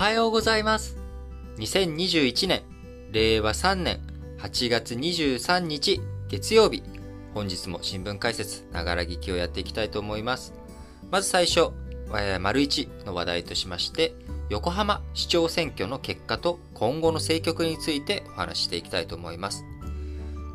はようございます。2021年、令和3年8月23日月曜日、本日も新聞解説、ながら聞きをやっていきたいと思います。まず最初、え、丸一の話題としまして、横浜市長選挙の結果と今後の政局についてお話していきたいと思います。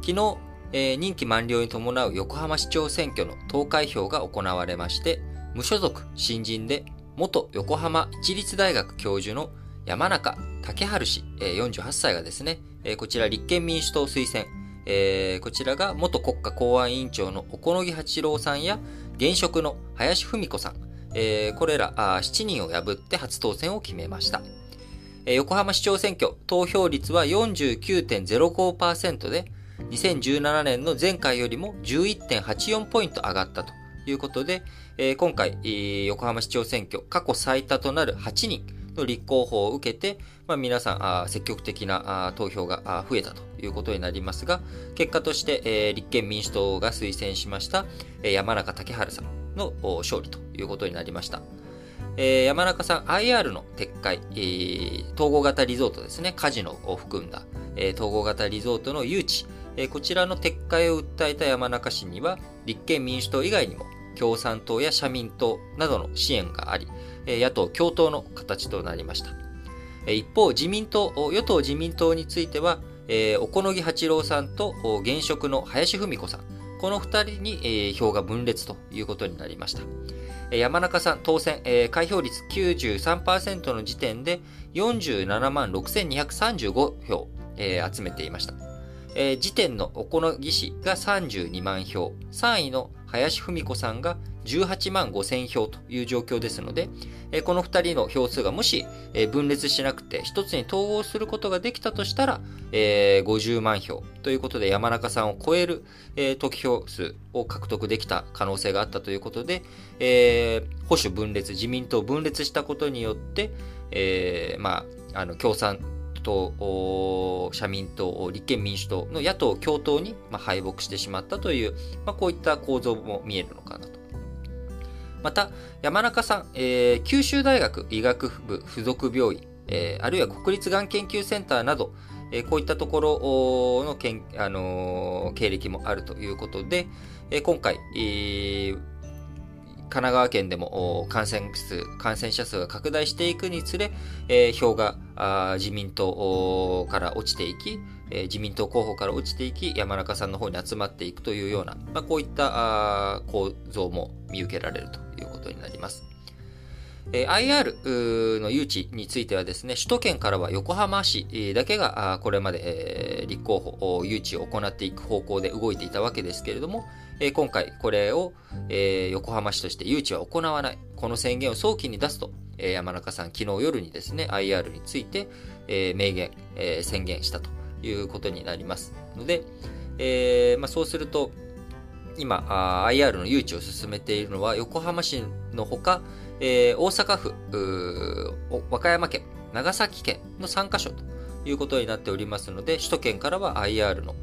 昨日、えー、任期満了に伴う横浜市長選挙の投開票が行われまして、無所属新人で元横浜市立大学教授の山中竹春氏、48歳がですね、こちら立憲民主党推薦、えー、こちらが元国家公安委員長の小此木八郎さんや現職の林文子さん、えー、これらあ7人を破って初当選を決めました。えー、横浜市長選挙投票率は49.05%で、2017年の前回よりも11.84ポイント上がったということで、えー、今回、横浜市長選挙過去最多となる8人の立候補を受けて、まあ、皆さんあ積極的なあ投票が増えたということになりますが、結果として、えー、立憲民主党が推薦しました、えー、山中竹春さんの勝利ということになりました。えー、山中さん IR の撤回、えー、統合型リゾートですね、カジノを含んだ、えー、統合型リゾートの誘致、えー、こちらの撤回を訴えた山中氏には、立憲民主党以外にも共産党や社民党などの支援があり、野党共闘の形となりました。一方、自民党、与党自民党については、小此木八郎さんと現職の林文子さん、この二人に票が分裂ということになりました。山中さん当選、開票率93%の時点で47万6235票、集めていました。時点の小此木氏が32万票、3位の林文子さんが18万5千票という状況ですので、この2人の票数がもし分裂しなくて1つに統合することができたとしたら、50万票ということで山中さんを超える得票数を獲得できた可能性があったということで、保守分裂、自民党分裂したことによって、まあ、あの共産党、社民党、立憲民主党の野党共闘に、ま敗北してしまったという、まあ、こういった構造も見えるのかなと。また、山中さん、えー、九州大学医学部附属病院、えー、あるいは国立がん研究センターなど、えー、こういったところのけん、あの経歴もあるということで、え今回、え神奈川県でも感染数、感染者数が拡大していくにつれ、えー、票が自民党から落ちていき、えー、自民党候補から落ちていき、山中さんの方に集まっていくというような、まあ、こういった構造も見受けられるということになります。えー、IR の誘致についてはですね、首都圏からは横浜市だけがこれまで、え、立候補、誘致を行っていく方向で動いていたわけですけれども、えー、今回これを、えー、横浜市として誘致は行わない、この宣言を早期に出すと、えー、山中さん昨日夜にですね、IR について、えー、明言、えー、宣言したということになります。ので、えーまあ、そうすると、今あ、IR の誘致を進めているのは横浜市のほか、えー、大阪府、和歌山県、長崎県の3カ所ということになっておりますので、首都圏からは IR の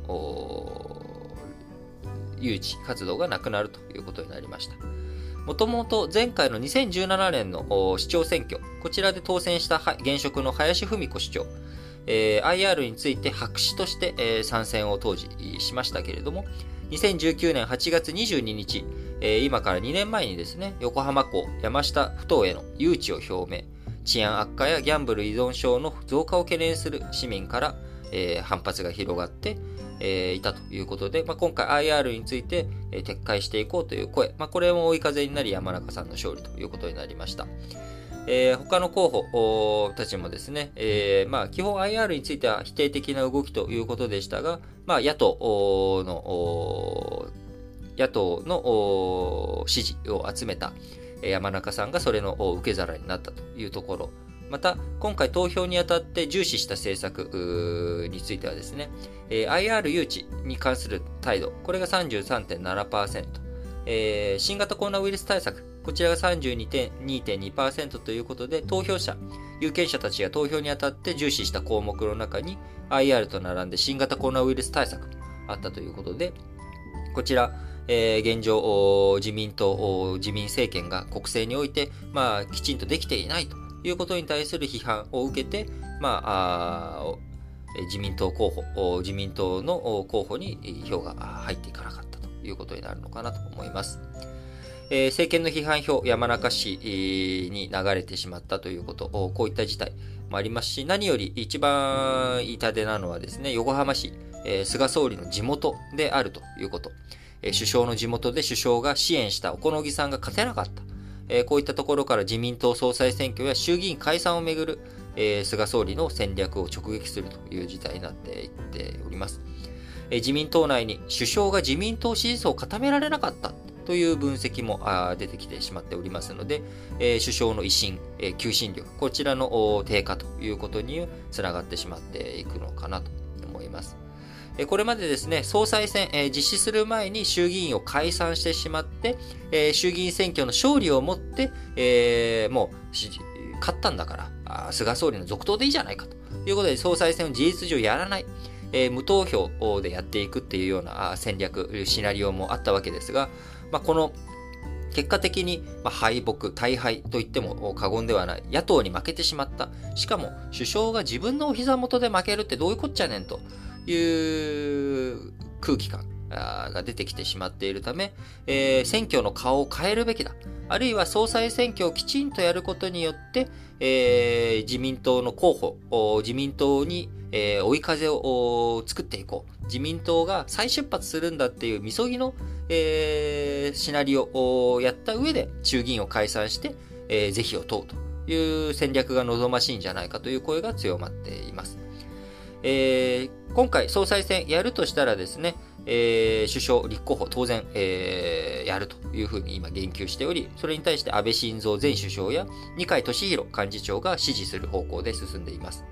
誘致活動がなくなるということになりました。もともと前回の2017年の市長選挙、こちらで当選した現職の林文子市長、えー、IR について白紙として、えー、参戦を当時しましたけれども、2019年8月22日、えー、今から2年前にですね、横浜港山下ふ頭への誘致を表明、治安悪化やギャンブル依存症の増加を懸念する市民から、えー、反発が広がって、えー、いたということで、まあ、今回 IR について、えー、撤回していこうという声、まあ、これも追い風になり山中さんの勝利ということになりました。えー、他の候補たちもですね、えー、まあ、基本 IR については否定的な動きということでしたが、まあ、野党の、野党の支持を集めた山中さんがそれの受け皿になったというところ。また、今回投票にあたって重視した政策についてはですね、IR 誘致に関する態度、これが33.7%、えー、新型コロナウイルス対策、こちらが32.2%ということで、投票者、有権者たちが投票にあたって重視した項目の中に IR と並んで新型コロナウイルス対策もあったということで、こちら、えー、現状、自民党、自民政権が国政において、まあ、きちんとできていないということに対する批判を受けて、まあ、あ自民党候補、自民党の候補に票が入っていかなかったということになるのかなと思います。えー、政権の批判票、山中氏に流れてしまったということ、こういった事態もありますし、何より一番痛手なのはですね、横浜市、えー、菅総理の地元であるということ。えー、首相の地元で首相が支援した小此木さんが勝てなかった。え、こういったところから自民党総裁選挙や衆議院解散をめぐる、えー、菅総理の戦略を直撃するという事態になっていっております。えー、自民党内に首相が自民党支持層を固められなかったという分析も出てきてしまっておりますので、えー、首相の威信、えー、求心力、こちらの低下ということにつながってしまっていくのかなと思います。これまでですね、総裁選、えー、実施する前に衆議院を解散してしまって、えー、衆議院選挙の勝利をもって、えー、もう、勝ったんだから、菅総理の続投でいいじゃないかということで、総裁選を事実上やらない、えー、無投票でやっていくっていうような戦略、シナリオもあったわけですが、まあ、この結果的に、ま敗北、大敗と言っても過言ではない。野党に負けてしまった。しかも、首相が自分のお膝元で負けるってどういうこっちゃねんという空気感が出てきてしまっているため、えー、選挙の顔を変えるべきだ。あるいは総裁選挙をきちんとやることによって、えー、自民党の候補、自民党に、えー、追い風を作っていこう。自民党が再出発するんだっていうみそぎの、えー、シナリオをやった上で衆議院を解散して、えー、是非を問うという戦略が望ましいんじゃないかという声が強まっています。えー、今回総裁選やるとしたらですね、えー、首相立候補当然、えー、やるというふうに今言及しており、それに対して安倍晋三前首相や二階俊博幹事長が支持する方向で進んでいます。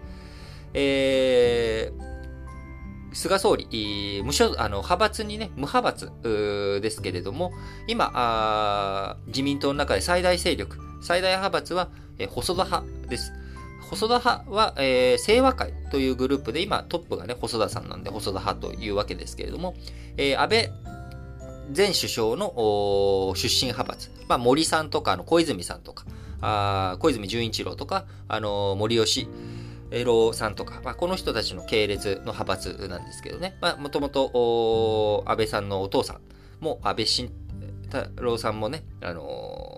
えー、菅総理、無所あの派閥にね、無派閥ですけれども、今自民党の中で最大勢力、最大派閥は、え細田派です。細田派は、えー、清和会というグループで、今トップがね、細田さんなんで細田派というわけですけれども、えー、安倍前首相の出身派閥、まあ、森さんとか、あの小泉さんとか、あ小泉純一郎とか、あの森吉郎さんとか、まあ、この人たちの系列の派閥なんですけどね、まあ、もともと安倍さんのお父さんも安倍晋太郎さんもね、あのー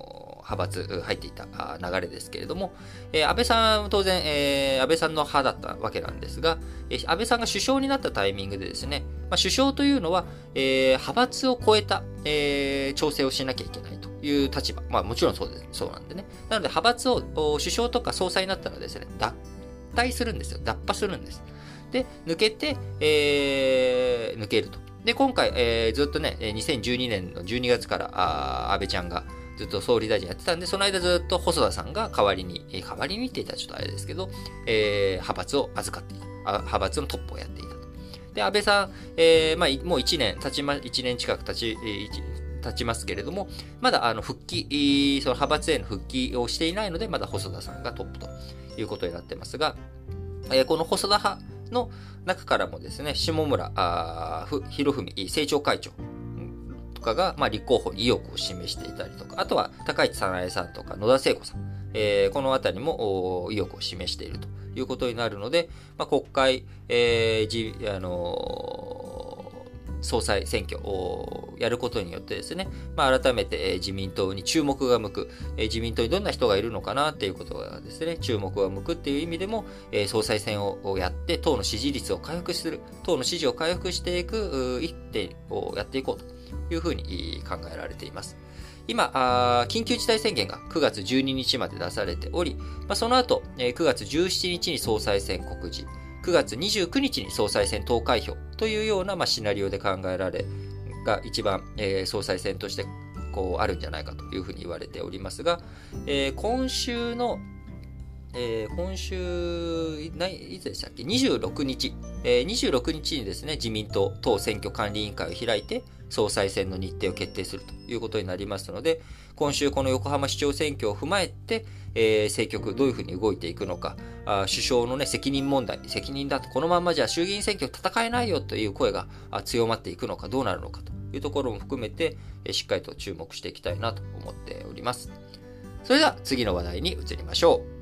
派閥入っていた流れですけれども、えー、安倍さん、当然、えー、安倍さんの派だったわけなんですが、えー、安倍さんが首相になったタイミングでですね、まあ、首相というのは、えー、派閥を超えた、えー、調整をしなきゃいけないという立場。まあもちろんそうです。そうなんでね。なので派閥を首相とか総裁になったらですね、脱退するんですよ。脱破するんです。で、抜けて、えー、抜けると。で、今回、えー、ずっとね、2012年の12月からあ安倍ちゃんが、ずっと総理大臣やってたんで、その間ずっと細田さんが代わりに、えー、代わりにって言ったらちょっとあれですけど、えー、派閥を預かっていた。派閥のトップをやっていたと。で、安倍さん、えー、まあ、もう1年、経ちま、1年近く経ち、えー、経ちますけれども、まだあの復帰、その派閥への復帰をしていないので、まだ細田さんがトップということになってますが、えー、この細田派の中からもですね、下村博文政調会長かが、まあ、立候補に意欲を示していたりとか、あとは高市早苗さんとか野田聖子さん、えー、このあたりも意欲を示しているということになるので、まあ、国会、えーじあのー総裁選挙をやることによってですね、まあ、改めて自民党に注目が向く、自民党にどんな人がいるのかなっていうことがですね、注目が向くっていう意味でも、総裁選をやって党の支持率を回復する、党の支持を回復していく一手をやっていこうと。いうふうに考えられています。今、緊急事態宣言が9月12日まで出されており、ま、その後、9月17日に総裁選告示、9月29日に総裁選投開票というような、ま、シナリオで考えられ、が一番、え、総裁選としてこうあるんじゃないかというふうに言われておりますが、え、今週のえー、今週、いつでしたっけ ?26 日、えー、26日にですね、自民党党選挙管理委員会を開いて、総裁選の日程を決定するということになりますので、今週この横浜市長選挙を踏まえて、えー、政局どういうふうに動いていくのか、あ首相のね、責任問題、責任だと、このままじゃ衆議院選挙戦えないよという声が強まっていくのか、どうなるのかというところも含めて、えしっかりと注目していきたいなと思っております。それでは次の話題に移りましょう。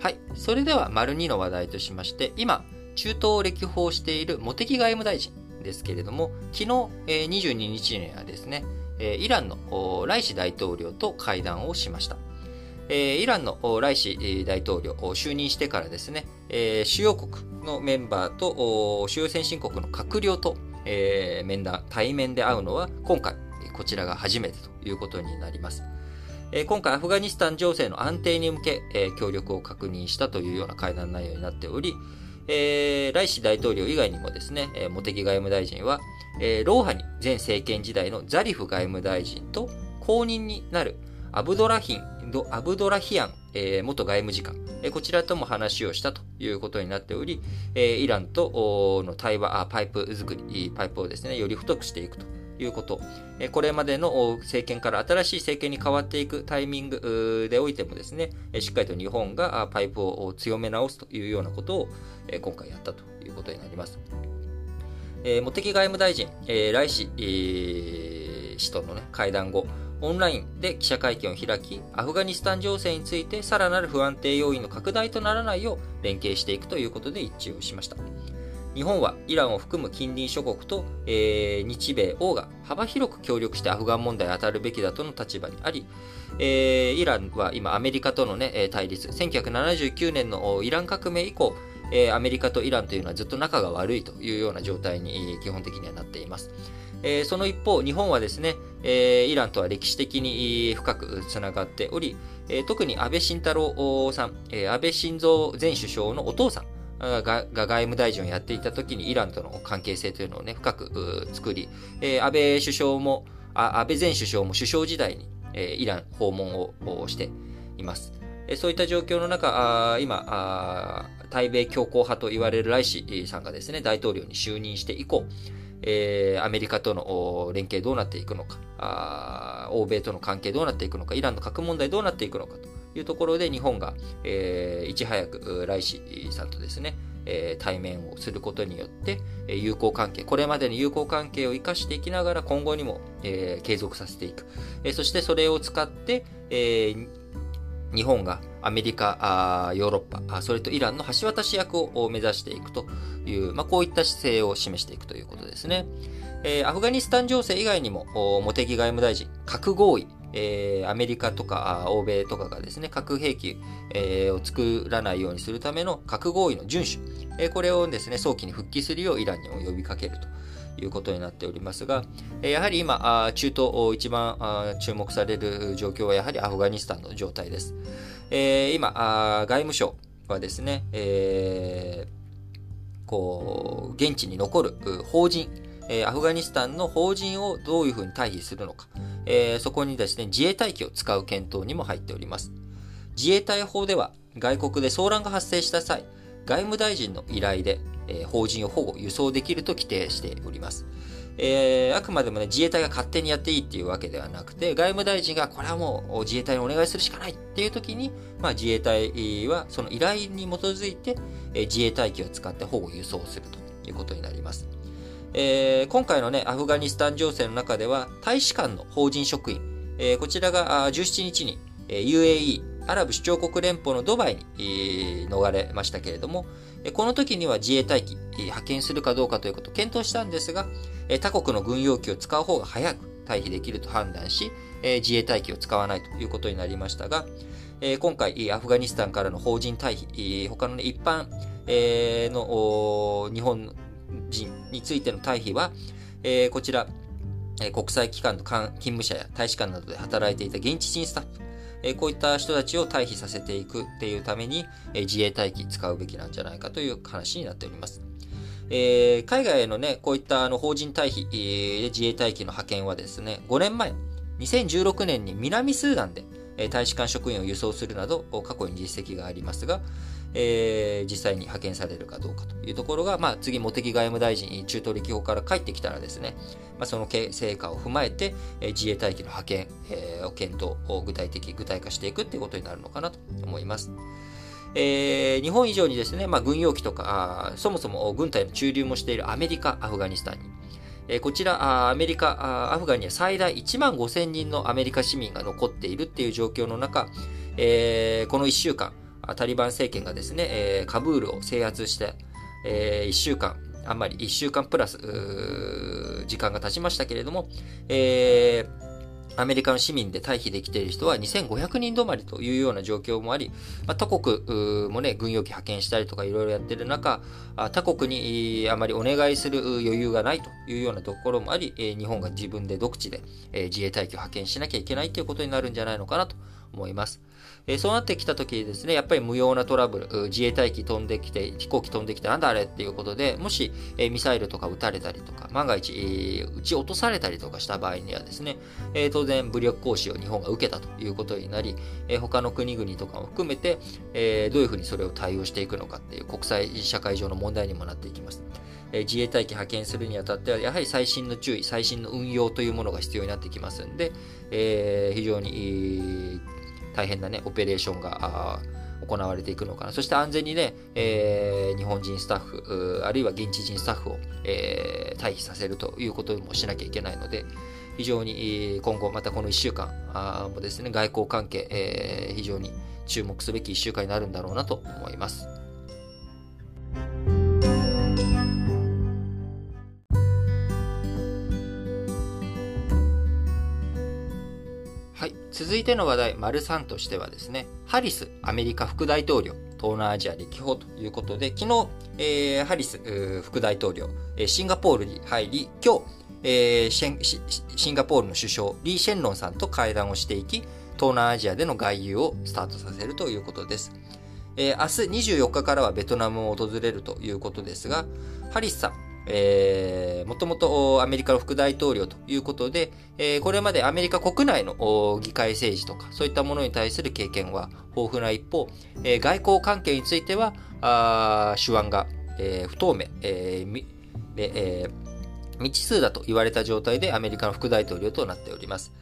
はい、それでは丸2の話題としまして今中東を歴訪している茂木外務大臣ですけれども昨日22日にはですねイランのライシ大統領と会談をしました。イランのライシ大統領就任してからですね、主要国のメンバーと主要先進国の閣僚とえ面談、対面で会うのは今回、こちらが初めてということになりますえ。今回、アフガニスタン情勢の安定に向けえ、協力を確認したというような会談内容になっており、えー、ライシ大統領以外にもですね、えー、茂木外務大臣は、えー、ローハニ前政権時代のザリフ外務大臣と後任になるアブドラヒン、アブドラヒアン、えー、元外務次官、えー、こちらとも話をしたということになっており、えー、イランとの対話、パイプ作り、パイプをですね、より太くしていくということ。これまでの政権から新しい政権に変わっていくタイミングでおいてもですね、しっかりと日本がパイプを強め直すというようなことを今回やったということになります。茂木外務大臣、来氏氏との、ね、会談後、オンラインで記者会見を開き、アフガニスタン情勢についてさらなる不安定要因の拡大とならないよう連携していくということで一致をしました。日本はイランを含む近隣諸国と、えー、日米欧が幅広く協力してアフガン問題に当たるべきだとの立場にあり、えー、イランは今アメリカとの、ね、対立、1979年のイラン革命以降、えー、アメリカとイランというのはずっと仲が悪いというような状態に基本的にはなっています。えー、その一方、日本はですね、え、イランとは歴史的に深くつながっており、特に安倍晋太郎さん、安倍晋三前首相のお父さん、が外務大臣をやっていた時にイランとの関係性というのをね、深く作り、安倍首相も、安倍前首相も首相時代に、イラン訪問をしています。そういった状況の中、今、対米強硬派と言われるライシさんがですね、大統領に就任して以降、えー、アメリカとの連携どうなっていくのかあ、欧米との関係どうなっていくのか、イランの核問題どうなっていくのかというところで日本が、えー、いち早くライシさんとですね、えー、対面をすることによって、友好関係、これまでの友好関係を生かしていきながら今後にも、えー、継続させていく。えー、そしてそれを使って、えー、日本がアメリカ、あヨーロッパそれとイランの橋渡し役を目指していくという、まあ、こういった姿勢を示していくということですね。えー、アフガニスタン情勢以外にも、茂木外務大臣、核合意、えー、アメリカとか欧米とかがですね、核兵器、えー、を作らないようにするための核合意の遵守、えー、これをですね、早期に復帰するようイランにも呼びかけると。いうことになっておりますが、やはり今、中東一番注目される状況はやはりアフガニスタンの状態です。今、外務省はですね、えー、こう、現地に残る法人、アフガニスタンの法人をどういうふうに退避するのか、えー、そこにですね、自衛隊機を使う検討にも入っております。自衛隊法では、外国で騒乱が発生した際、外務大臣の依頼で、えー、法人を保護、輸送できると規定しております。えー、あくまでもね、自衛隊が勝手にやっていいっていうわけではなくて、外務大臣がこれはもう自衛隊にお願いするしかないっていう時に、まあ、自衛隊はその依頼に基づいて、えー、自衛隊機を使って保護輸送するということになります。えー、今回のね、アフガニスタン情勢の中では、大使館の法人職員、えー、こちらが17日に、え、UAE、アラブ首長国連邦のドバイに、逃れましたけれども、この時には自衛隊機、派遣するかどうかということを検討したんですが、他国の軍用機を使う方が早く退避できると判断し、自衛隊機を使わないということになりましたが、今回、アフガニスタンからの邦人退避、他の、一般の日本人についての退避は、こちら、国際機関の勤務者や大使館などで働いていた現地人スタッフ、えこういった人たちを退避させていくっていうために、え自衛隊機使うべきなんじゃないかという話になっております。えー、海外へのね、こういったあの法人退避、えー、自衛隊機の派遣はですね、5年前、2016年に南スーダンで、え大使館職員を輸送するなど、過去に実績がありますが、えー、実際に派遣されるかどうかというところが、まあ、次、茂木外務大臣、中東歴訪から帰ってきたらですね、まあ、その成果を踏まえて、えー、自衛隊機の派遣、えー、を検討を具体的、具体化していくっていうことになるのかなと思います。えー、日本以上にですね、まあ、軍用機とかそもそも軍隊の駐留もしているアメリカ、アフガニスタンに、えー、こちらアメリカ、アフガンには最大1万5000人のアメリカ市民が残っているっていう状況の中、えー、この1週間、タリバン政権がですね、えー、カブールを制圧して、えー、1週間、あんまり1週間プラス、時間が経ちましたけれども、えー、アメリカの市民で退避できている人は2500人止まりというような状況もあり、まあ、他国もね、軍用機派遣したりとかいろいろやってる中、他国にあまりお願いする余裕がないというようなところもあり、日本が自分で独自で自衛隊機を派遣しなきゃいけないということになるんじゃないのかなと思います。えそうなってきた時ですね、やっぱり無用なトラブル、自衛隊機飛んできて、飛行機飛んできて、なんだあれっていうことで、もし、えミサイルとか撃たれたりとか、万が一、え撃ち落とされたりとかした場合にはですね、え当然武力行使を日本が受けたということになり、え他の国々とかも含めて、えどういうふうにそれを対応していくのかっていう国際社会上の問題にもなっていきます。自衛隊機派遣するにあたっては、やはり最新の注意、最新の運用というものが必要になってきますんで、えー、非常に、大変なね、オペレーションが行われていくのかな。そして安全にね、えー、日本人スタッフ、あるいは現地人スタッフを、えー、退避させるということもしなきゃいけないので、非常に今後、またこの1週間もですね、外交関係、えー、非常に注目すべき1週間になるんだろうなと思います。続いての話題、丸3としてはですね、ハリス、アメリカ副大統領、東南アジア歴訪ということで、昨日、えー、ハリス副大統領、シンガポールに入り、今日、えー、シンガポールの首相、リー・シェンロンさんと会談をしていき、東南アジアでの外遊をスタートさせるということです。えー、明日24日からはベトナムを訪れるということですが、ハリスさん、もともとアメリカの副大統領ということで、えー、これまでアメリカ国内の議会政治とか、そういったものに対する経験は豊富な一方、えー、外交関係については、あ手腕が、えー、不透明、えーえー、未知数だと言われた状態でアメリカの副大統領となっております。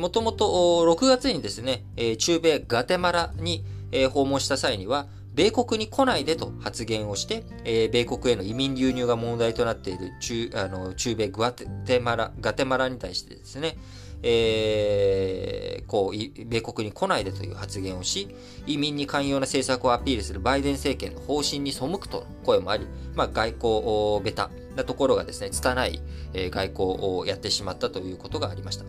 もともと6月にですね、中米ガテマラに訪問した際には、米国に来ないでと発言をして、えー、米国への移民流入が問題となっている中あの中米グアテマラガテマラに対してですね、えー、こう、米国に来ないでという発言をし、移民に寛容な政策をアピールするバイデン政権の方針に背くとの声もあり、まあ、外交ベタなところがですね、拙い、外交をやってしまったということがありました。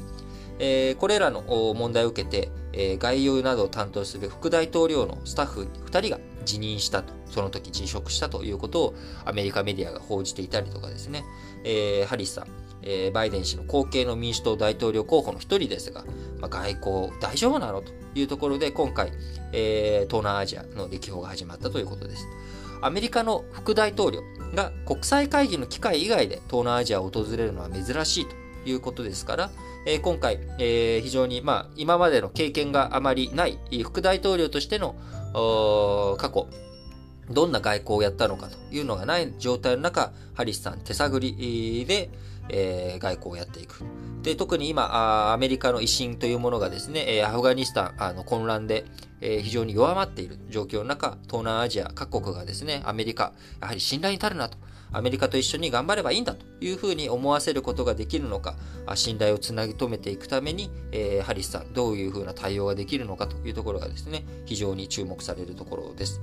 え、これらの問題を受けて、えー、概要などを担当する副大統領のスタッフ2人が辞任したと、その時辞職したということをアメリカメディアが報じていたりとかですね、え、ハリスさん、え、バイデン氏の後継の民主党大統領候補の一人ですが、まあ、外交大丈夫なのというところで今回、え、東南アジアの歴訪が始まったということです。アメリカの副大統領が国際会議の機会以外で東南アジアを訪れるのは珍しいということですから、え、今回、え、非常に、まあ、今までの経験があまりない副大統領としての過去、どんな外交をやったのかというのがない状態の中、ハリスさん手探りで、えー、外交をやっていく。で、特に今、アメリカの威信というものがですね、アフガニスタンあの混乱で、えー、非常に弱まっている状況の中、東南アジア各国がですね、アメリカ、やはり信頼に足るなと。アメリカと一緒に頑張ればいいんだというふうに思わせることができるのか、信頼をつなぎ止めていくために、えー、ハリスさん、どういうふうな対応ができるのかというところがですね、非常に注目されるところです。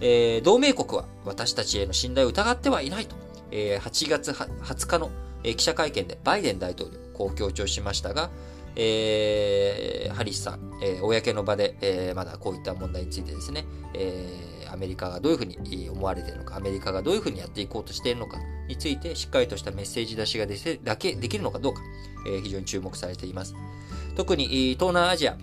えー、同盟国は私たちへの信頼を疑ってはいないと、えー、8月20日の、え、記者会見でバイデン大統領、こう強調しましたが、えー、ハリスさん、えー、公の場で、えー、まだこういった問題についてですね、えー、アメリカがどういうふうに思われているのか、アメリカがどういうふうにやっていこうとしているのかについて、しっかりとしたメッセージ出しがでだけできるのかどうか、えー、非常に注目されています。特に東南アジア、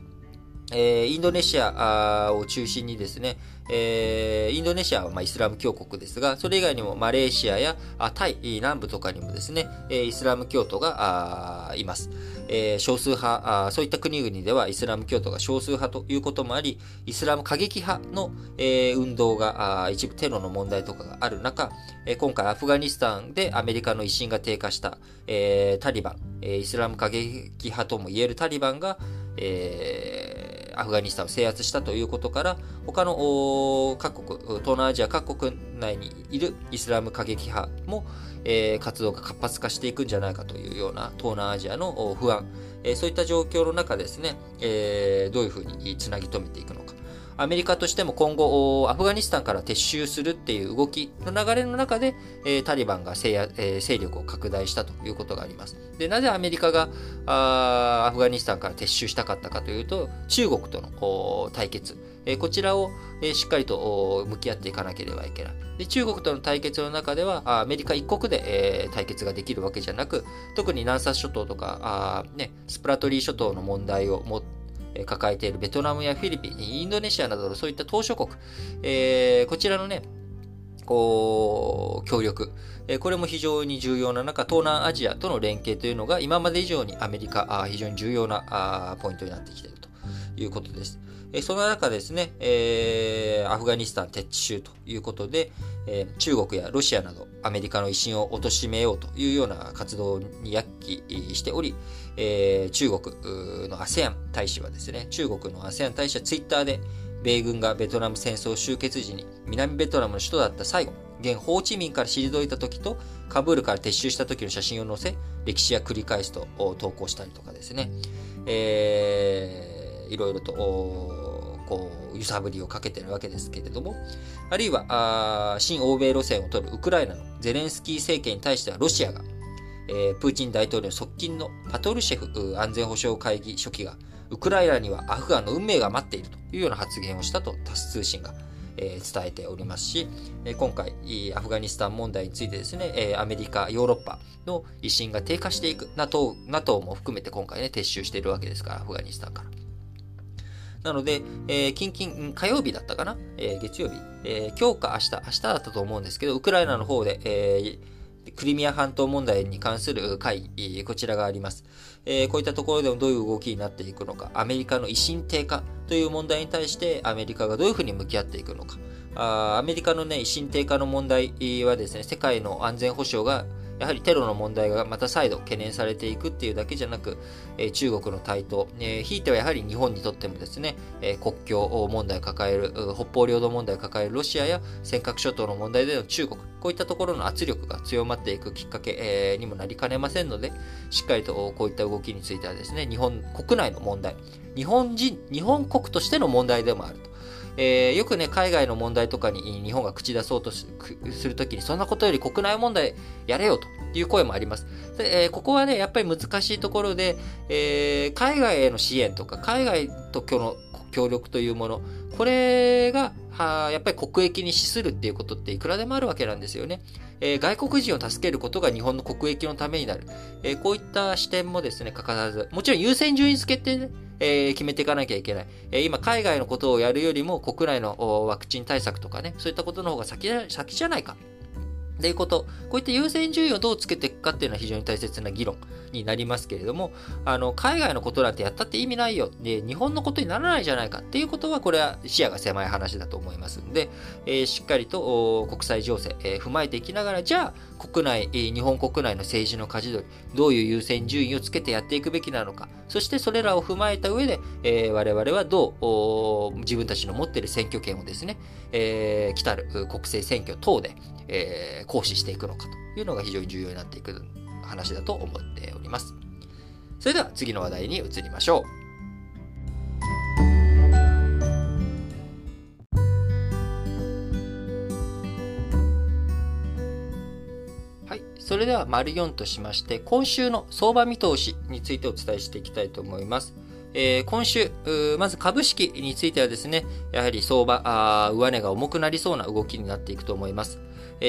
えー、インドネシアを中心にですね、えー、インドネシアはまイスラム教国ですが、それ以外にもマレーシアやタイ南部とかにもですね、イスラム教徒がいます。えー、少数派そういった国々ではイスラム教徒が少数派ということもあり、イスラム過激派の、え、運動が一部テロの問題とかがある中、え、今回アフガニスタンでアメリカの威信が低下した、え、タリバン、え、イスラム過激派とも言えるタリバンが、えーアフガニスタンを制圧したということから、他の各国、東南アジア各国内にいるイスラム過激派も、えー、活動が活発化していくんじゃないかというような東南アジアの不安、えー、そういった状況の中ですね、えー、どういうふうにつなぎ止めていくのか。アメリカとしても今後、アフガニスタンから撤収するっていう動きの流れの中で、タリバンが勢,、力を拡大したということがあります。で、なぜアメリカがアフガニスタンから撤収したかったかというと、中国との対決、こちらを、しっかりと向き合っていかなければいけない。で中国との対決の中では、アメリカ一国で、対決ができるわけじゃなく、特に南沙諸島とか、スプラトリー諸島の問題をも抱えているベトナムやフィリピン、インドネシアなどのそういった島諸国、えー、こちらのね、こう、協力、えこれも非常に重要な中、東南アジアとの連携というのが今まで以上にアメリカ、あ非常に重要なあポイントになってきているということです。えその中ですね、えー、アフガニスタン撤収ということで、えー、中国やロシアなどアメリカの威信を貶めようというような活動に躍起しており、えー、中国の ASEAN 大使はですね、中国の ASEAN 大使はツイッターで、米軍がベトナム戦争終結時に南ベトナムの首都だった最後、現ホーチミンから退いた時とカブールから撤収した時の写真を載せ、歴史や繰り返すと投稿したりとかですね、えー、いろいろと、こう、揺さぶりをかけてるわけですけれども、あるいは、あ新欧米路線を取るウクライナのゼレンスキー政権に対してはロシアが、えー、プーチン大統領側近のパトルシェフ安全保障会議書記が、ウクライナにはアフガンの運命が待っているというような発言をしたとタス通信が、えー、伝えておりますし、え今回、アフガニスタン問題についてですね、えアメリカ、ヨーロッパの威信が低下していく、NATO, NATO も含めて今回ね、撤収しているわけですから、アフガニスタンから。なので、えー、近々、火曜日だったかな、えー、月曜日、えー、今日か明日、明日だったと思うんですけど、ウクライナの方で、えークリミア半島問題に関する会議、こちらがあります。えー、こういったところでもどういう動きになっていくのか、アメリカの威信低下という問題に対してアメリカがどういうふうに向き合っていくのか？あアメリカのね、威信低下の問題はですね、世界の安全保障がやはりテロの問題がまた再度懸念されていくっていうだけじゃなく、え中国の台頭、えひいてはやはり日本にとってもですね、え国境問題を抱える、北方領土問題を抱えるロシアや尖閣諸島の問題での中国、こういったところの圧力が強まっていくきっかけ、えにもなりかねませんので、しっかりとこういった動きについてはですね、日本国内の問題、日本人、日本国としての問題でもあると。えー、よくね、海外の問題とかに日本が口出そうとするときに、そんなことより国内問題やれよという声もあります。でえー、ここはね、やっぱり難しいところで、えー、海外への支援とか、海外との協力というもの、これが、はやっぱり国益に資するっていうことっていくらでもあるわけなんですよね。えー、外国人を助けることが日本の国益のためになる。えー、こういった視点もですね、かからず、もちろん優先順位付けってね、えー、決めていかなきゃいけない。え今、海外のことをやるよりも国内のワクチン対策とかね、そういったことの方が先先じゃないか。っていうこと、こういった優先順位をどうつけていくかっていうのは非常に大切な議論になりますけれども、あの、海外のことなんてやったって意味ないよ。で、日本のことにならないじゃないかっていうことは、これは視野が狭い話だと思いますんで、えー、しっかりと国際情勢、えー、踏まえていきながら、じゃあ、国内、日本国内の政治の舵取り、どういう優先順位をつけてやっていくべきなのか、そしてそれらを踏まえた上で、えー、我々はどう自分たちの持っている選挙権をですね、えー、来たる国政選挙等で、えー、行使していくのかというのが非常に重要になっていく話だと思っております。それでは次の話題に移りましょう。それでは、丸4としまして、今週の相場見通しについてお伝えしていきたいと思います。えー、今週、まず株式についてはですね、やはり相場、上値が重くなりそうな動きになっていくと思います。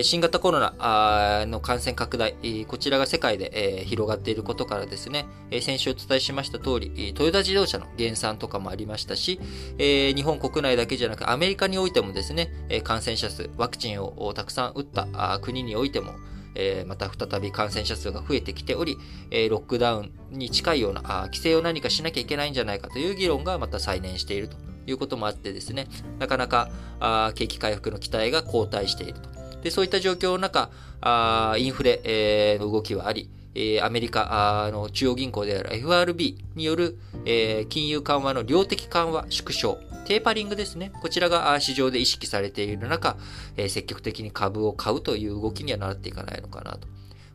新型コロナの感染拡大、こちらが世界で広がっていることからですね、先週お伝えしました通り、トヨタ自動車の減産とかもありましたし、日本国内だけじゃなくアメリカにおいてもですね、感染者数、ワクチンをたくさん打った国においても、えまた再び感染者数が増えてきており、えロックダウンに近いようなあ規制を何かしなきゃいけないんじゃないかという議論がまた再燃しているということもあってですね、なかなかあ景気回復の期待が後退していると。で、そういった状況の中、あインフレ、え、の動きはあり、え、アメリカの中央銀行である FRB による、え、金融緩和の量的緩和縮小、テーパリングですね。こちらが市場で意識されている中、え、積極的に株を買うという動きにはなっていかないのかなと。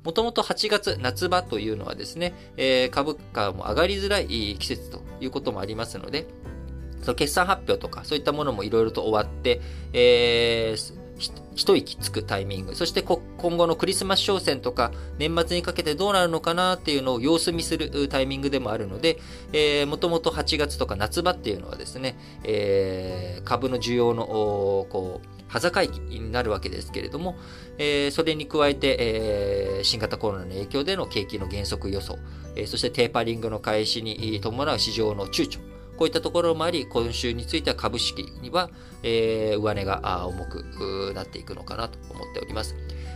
もともと8月、夏場というのはですね、え、株価も上がりづらい季節ということもありますので、その決算発表とか、そういったものもいろいろと終わって、えー、一息つくタイミング、そして今後のクリスマス商戦とか年末にかけてどうなるのかなっていうのを様子見するタイミングでもあるので、えー、もともと8月とか夏場っていうのはですね、えー、株の需要のこう端境期になるわけですけれども、えー、それに加えて、えー、新型コロナの影響での景気の減速予想、えー、そしてテーパリングの開始に伴う市場の躊躇、こういったところもあり、今週については株式には、えー、上値が重くなっていくのかなと思っております。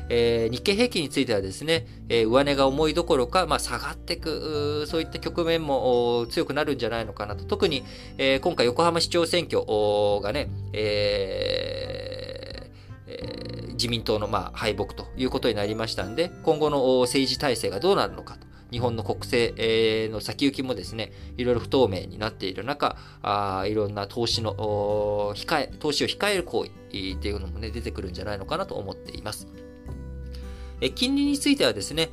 えー、日経平均についてはですね、えー、上値が重いどころか、まあ、下がっていく、そういった局面も強くなるんじゃないのかなと。特に、えー、今回横浜市長選挙がね、えーえー、自民党のまあ敗北ということになりましたんで、今後の政治体制がどうなるのかと。日本の国政の先行きもですね、いろいろ不透明になっている中、あいろんな投資の控え、投資を控える行為っていうのもね、出てくるんじゃないのかなと思っています。金利についてはですね、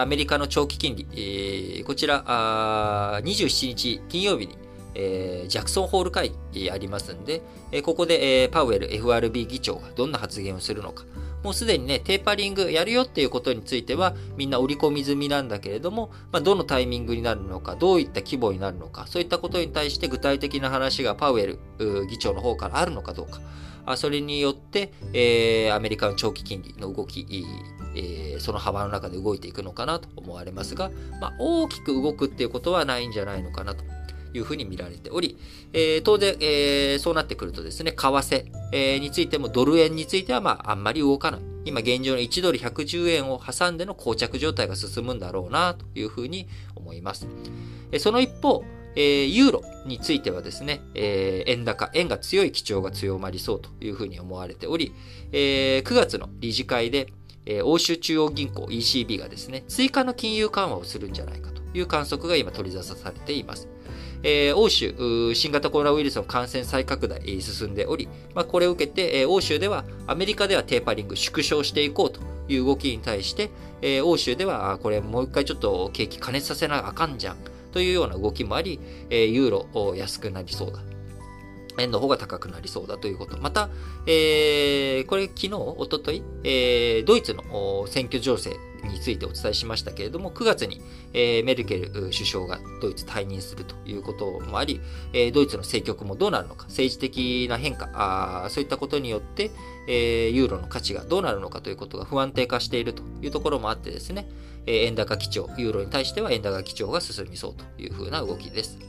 アメリカの長期金利、こちら、27日金曜日に、ジャクソンホール会議ありますんで、ここで、パウエル FRB 議長がどんな発言をするのか、もうすでにね、テーパリングやるよっていうことについては、みんな織り込み済みなんだけれども、まあ、どのタイミングになるのか、どういった規模になるのか、そういったことに対して具体的な話がパウエル議長の方からあるのかどうか、あそれによって、えー、アメリカの長期金利の動き、えー、その幅の中で動いていくのかなと思われますが、まあ、大きく動くっていうことはないんじゃないのかなと。いうふうに見られており、えー、当然、えー、そうなってくるとですね、為替、えー、についてもドル円についてはまああんまり動かない。今現状の1ドル110円を挟んでの膠着状態が進むんだろうなというふうに思います。その一方、えー、ユーロについてはですね、えー、円高、円が強い基調が強まりそうというふうに思われており、えー、9月の理事会で、えー、欧州中央銀行 ECB がですね、追加の金融緩和をするんじゃないかという観測が今取り沙汰されています。えー、欧州、新型コロナウイルスの感染再拡大進んでおり、まあ、これを受けて、えー、欧州では、アメリカではテーパリング縮小していこうという動きに対して、えー、欧州では、これもう一回ちょっと景気加熱させなあかんじゃんというような動きもあり、えー、ユーロ安くなりそうだ。円の方が高くなりそうだということ。また、えー、これ昨日、おととい、えー、ドイツの選挙情勢についてお伝えしましたけれども、9月に、え、メルケル首相がドイツ退任するということもあり、え、ドイツの政局もどうなるのか、政治的な変化、あそういったことによって、え、ユーロの価値がどうなるのかということが不安定化しているというところもあってですね、え、円高基調、ユーロに対しては円高基調が進みそうというふうな動きです。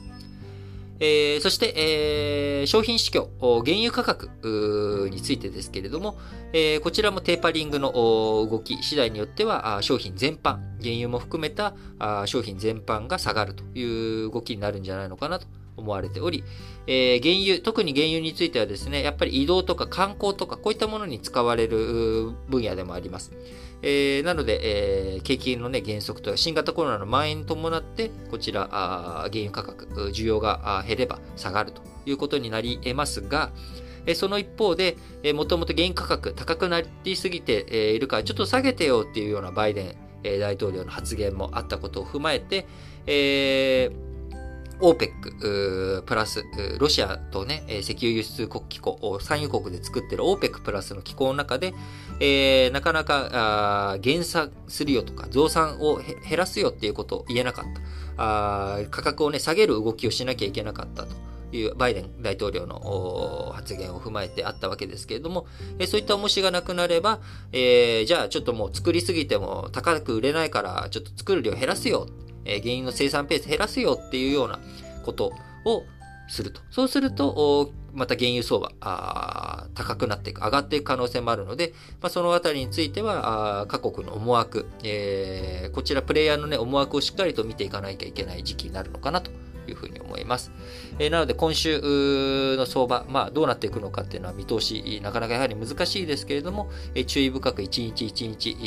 えー、そして、えー、商品市況、原油価格についてですけれども、えー、こちらもテーパリングの動き次第によっては、商品全般、原油も含めた商品全般が下がるという動きになるんじゃないのかなと思われており、えー、原油、特に原油についてはですね、やっぱり移動とか観光とかこういったものに使われる分野でもあります。えー、なので、えー、景気の、ね、減速とか新型コロナの蔓延に伴って、こちら、あ原油価格、需要が減れば下がるということになり得ますが、えその一方で、えもともと原油価格高くなりすぎているから、ちょっと下げてよっていうようなバイデン、え大統領の発言もあったことを踏まえて、えー OPEC プラス、ロシアとね、石油輸出国機構、産油国で作ってる OPEC プラスの機構の中で、えー、なかなか減産するよとか、増産を減らすよっていうことを言えなかった。あ価格をね、下げる動きをしなきゃいけなかったと。いうバイデン大統領の発言を踏まえてあったわけですけれども、えそういった重しがなくなれば、えー、じゃあちょっともう作りすぎても高く売れないからちょっと作る量減らすよえ原油の生産ペース減らすよっていうようなことをすると。そうすると、また原油相場、あ高くなっていく、上がっていく可能性もあるので、まあ、そのあたりについては、あ各国の思惑、えー、こちらプレイヤーのね、思惑をしっかりと見ていかなきゃいけない時期になるのかなというふうに思います。えー、なので今週の相場、まあどうなっていくのかっていうのは見通し、なかなかやはり難しいですけれども、えー、注意深く一日一日、え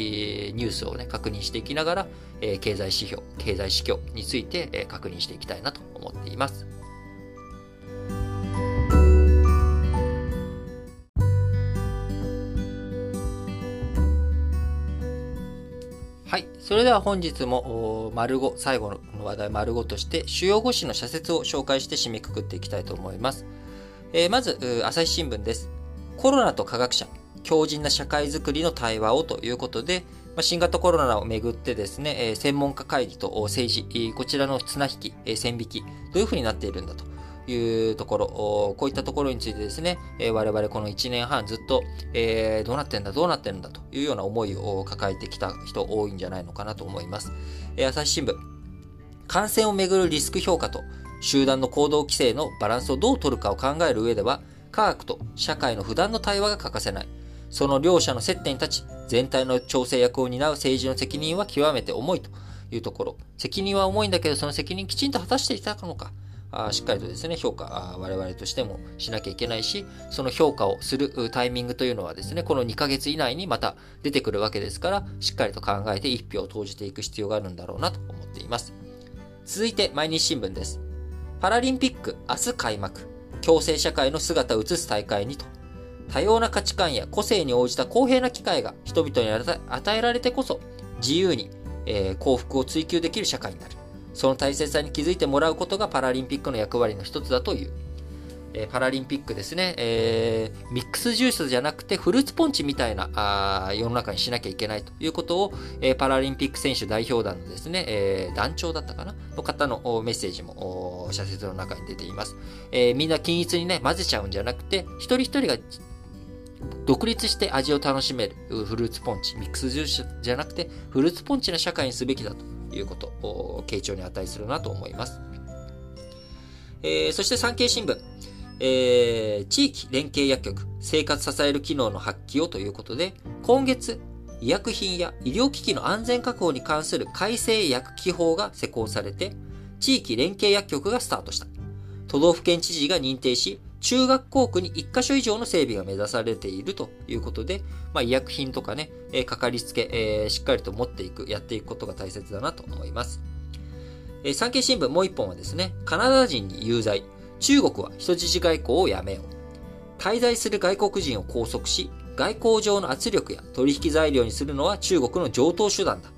ー、ニュースをね、確認していきながら、えー、経済指標、経済指標について、えー、確認していきたいなと思っています。はい。それでは本日も、丸5、最後の話題丸5として、主要語詞の社説を紹介して締めくくっていきたいと思います。えー、まず、朝日新聞です。コロナと科学者、強靭な社会づくりの対話をということで、まあ、新型コロナをめぐってですね、えー、専門家会議と政治、こちらの綱引き、えー、線引き、どういうふうになっているんだというところ、こういったところについてですね、え、我々この1年半ずっと、えー、どうなってんだ、どうなってんだというような思いを抱えてきた人多いんじゃないのかなと思います。え、朝日新聞、感染をめぐるリスク評価と集団の行動規制のバランスをどう取るかを考える上では、科学と社会の普段の対話が欠かせない。その両者の接点に立ち、全体の調整役を担う政治の責任は極めて重いというところ。責任は重いんだけど、その責任きちんと果たしていたのか。あしっかりとですね、評価我々としてもしなきゃいけないし、その評価をするタイミングというのはですね、この2ヶ月以内にまた出てくるわけですから、しっかりと考えて一票を投じていく必要があるんだろうなと思っています。続いて、毎日新聞です。パラリンピック明日開幕。共生社会の姿を映す大会にと。多様な価値観や個性に応じた公平な機会が人々に与えられてこそ自由に、え、幸福を追求できる社会になる。その大切さに気づいてもらうことがパラリンピックの役割の一つだという。えー、パラリンピックですね、えー、ミックスジュースじゃなくてフルーツポンチみたいなあ世の中にしなきゃいけないということを、えー、パラリンピック選手代表団のですね、えー、団長だったかな？の方のメッセージも社説の中に出ています。えー、みんな均一にね、混ぜちゃうんじゃなくて、一人一人が独立して味を楽しめるフルーツポンチ、ミックスジュースじゃなくて、フルーツポンチな社会にすべきだということ、傾聴に値するなと思います。えー、そして産経新聞、えー、地域連携薬局、生活支える機能の発揮をということで、今月、医薬品や医療機器の安全確保に関する改正薬機法が施行されて、地域連携薬局がスタートした。都道府県知事が認定し、中学校区に1箇所以上の整備が目指されているということで、まあ、医薬品とかね、えー、かかりつけ、えー、しっかりと持っていく、やっていくことが大切だなと思います。えー、産経新聞もう一本はですね、カナダ人に有罪、中国は人質外交をやめよう。滞在する外国人を拘束し、外交上の圧力や取引材料にするのは中国の上等手段だ。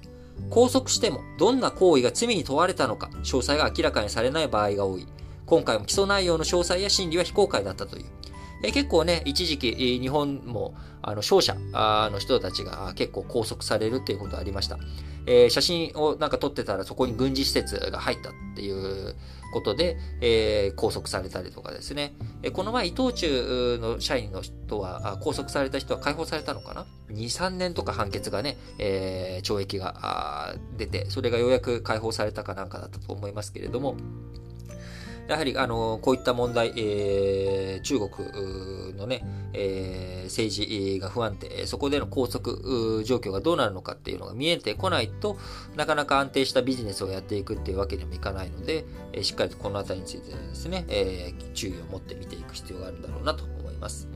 拘束してもどんな行為が罪に問われたのか詳細が明らかにされない場合が多い。今回も起訴内容の詳細や審理は非公開だったという。え結構ね、一時期、日本も、あの、勝者の人たちが結構拘束されるっていうことがありました。えー、写真をなんか撮ってたらそこに軍事施設が入ったっていうことで、えー、拘束されたりとかですね。えこの前、伊藤忠の社員の人は、拘束された人は解放されたのかな ?2、3年とか判決がね、えー、懲役が出て、それがようやく解放されたかなんかだったと思いますけれども、やはり、あの、こういった問題、えー、中国のね、えー、政治が不安定、そこでの拘束状況がどうなるのかっていうのが見えてこないとなかなか安定したビジネスをやっていくっていうわけにもいかないので、えー、しっかりとこのあたりについてですね、えー、注意を持って見ていく必要があるんだろうなと思います。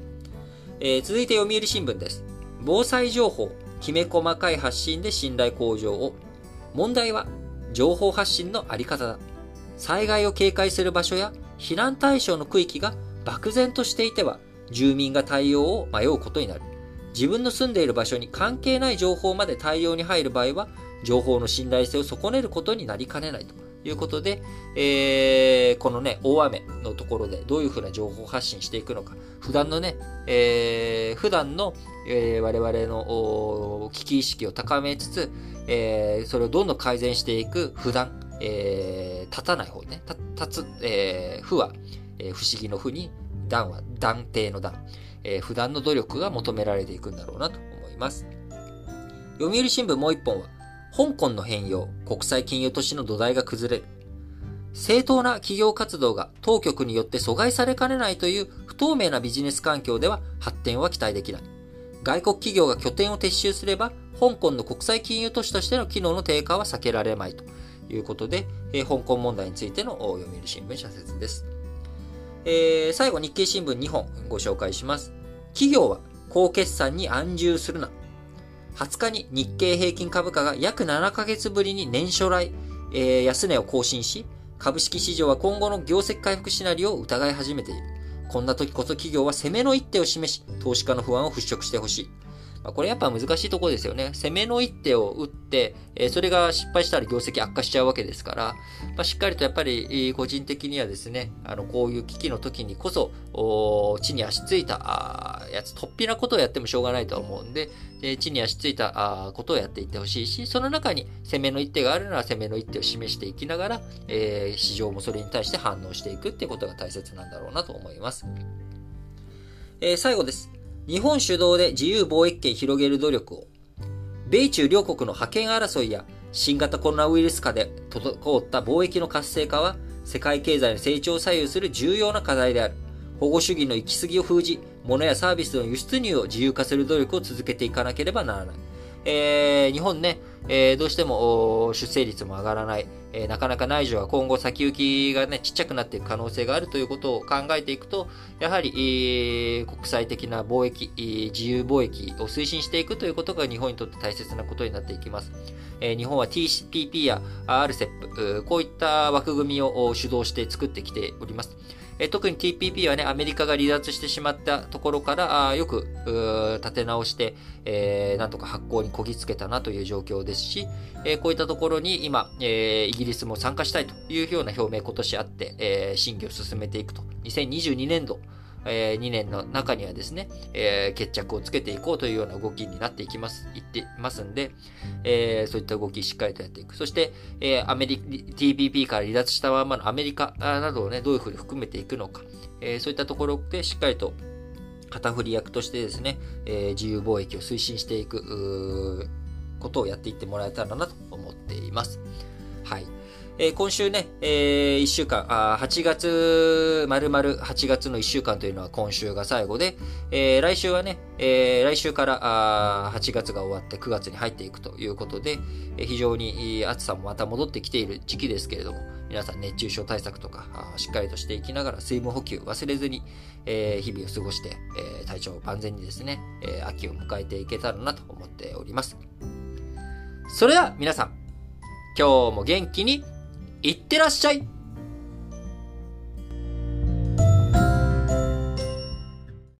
えー、続いて読売新聞です。防災情報、きめ細かい発信で信頼向上を。問題は、情報発信のあり方だ。災害を警戒する場所や避難対象の区域が漠然としていては、住民が対応を迷うことになる。自分の住んでいる場所に関係ない情報まで対応に入る場合は、情報の信頼性を損ねることになりかねないと。いうことで、えー、このね、大雨のところでどういうふうな情報発信していくのか、普段のね、えー、普段の、えー、我々の危機意識を高めつつ、えー、それをどんどん改善していく普段、えー、立たない方ね、立つ、えー、負は、えー、不思議の負に、断は断定の断、えー、普段の努力が求められていくんだろうなと思います。読売新聞もう一本は、香港の変容、国際金融都市の土台が崩れる。正当な企業活動が当局によって阻害されかねないという不透明なビジネス環境では発展は期待できない。外国企業が拠点を撤収すれば、香港の国際金融都市としての機能の低下は避けられまいと。いうことで、え、香港問題についての読売新聞社説です。えー、最後、日経新聞2本ご紹介します。企業は高決算に安住するな。20日に日経平均株価が約7ヶ月ぶりに年初来、えー、安値を更新し、株式市場は今後の業績回復シナリオを疑い始めている。こんな時こそ企業は攻めの一手を示し、投資家の不安を払拭してほしい。まあ、これやっぱ難しいところですよね。攻めの一手を打って、え、それが失敗したら業績悪化しちゃうわけですから、まあ、しっかりとやっぱり、個人的にはですね、あの、こういう危機の時にこそ、地に足ついたやつ、突飛なことをやってもしょうがないと思うんで、で地に足ついたことをやっていってほしいし、その中に攻めの一手があるなら攻めの一手を示していきながら、えー、市場もそれに対して反応していくっていうことが大切なんだろうなと思います。えー、最後です。日本主導で自由貿易圏広げる努力を。米中両国の覇権争いや新型コロナウイルス下で滞った貿易の活性化は世界経済の成長を左右する重要な課題である。保護主義の行き過ぎを封じ、物やサービスの輸出入を自由化する努力を続けていかなければならない。えー、日本ね、えー、どうしても出生率も上がらない、えー、なかなか内需は今後先行きがね、ちっちゃくなっていく可能性があるということを考えていくと、やはり、えー、国際的な貿易、自由貿易を推進していくということが日本にとって大切なことになっていきます。えー、日本は TPP や RCEP、こういった枠組みを主導して作ってきております。え特に TPP はね、アメリカが離脱してしまったところから、あよく立て直して、えー、なんとか発行にこぎつけたなという状況ですし、えー、こういったところに今、えー、イギリスも参加したいというような表明今年あって、え、審議を進めていくと。2022年度、えー、2年の中にはですね、えー、決着をつけていこうというような動きになっていきます、いってますんで、えー、そういった動きしっかりとやっていく。そして、えー、アメリカ、TPP から離脱したままのアメリカなどをね、どういうふうに含めていくのか、えー、そういったところでしっかりと旗振り役としてですね、えー、自由貿易を推進していく、ことをやっていってもらえたらなと思っています。はい。えー、今週ね、えー、1週間、あ8月、丸々8月の1週間というのは今週が最後で、えー、来週はね、えー、来週からあ8月が終わって9月に入っていくということで、えー、非常に暑さもまた戻ってきている時期ですけれども、皆さん熱中症対策とかあしっかりとしていきながら水分補給忘れずに、えー、日々を過ごして、えー、体調万全にですね、えー、秋を迎えていけたらなと思っております。それでは皆さん、今日も元気にいってらっしゃい。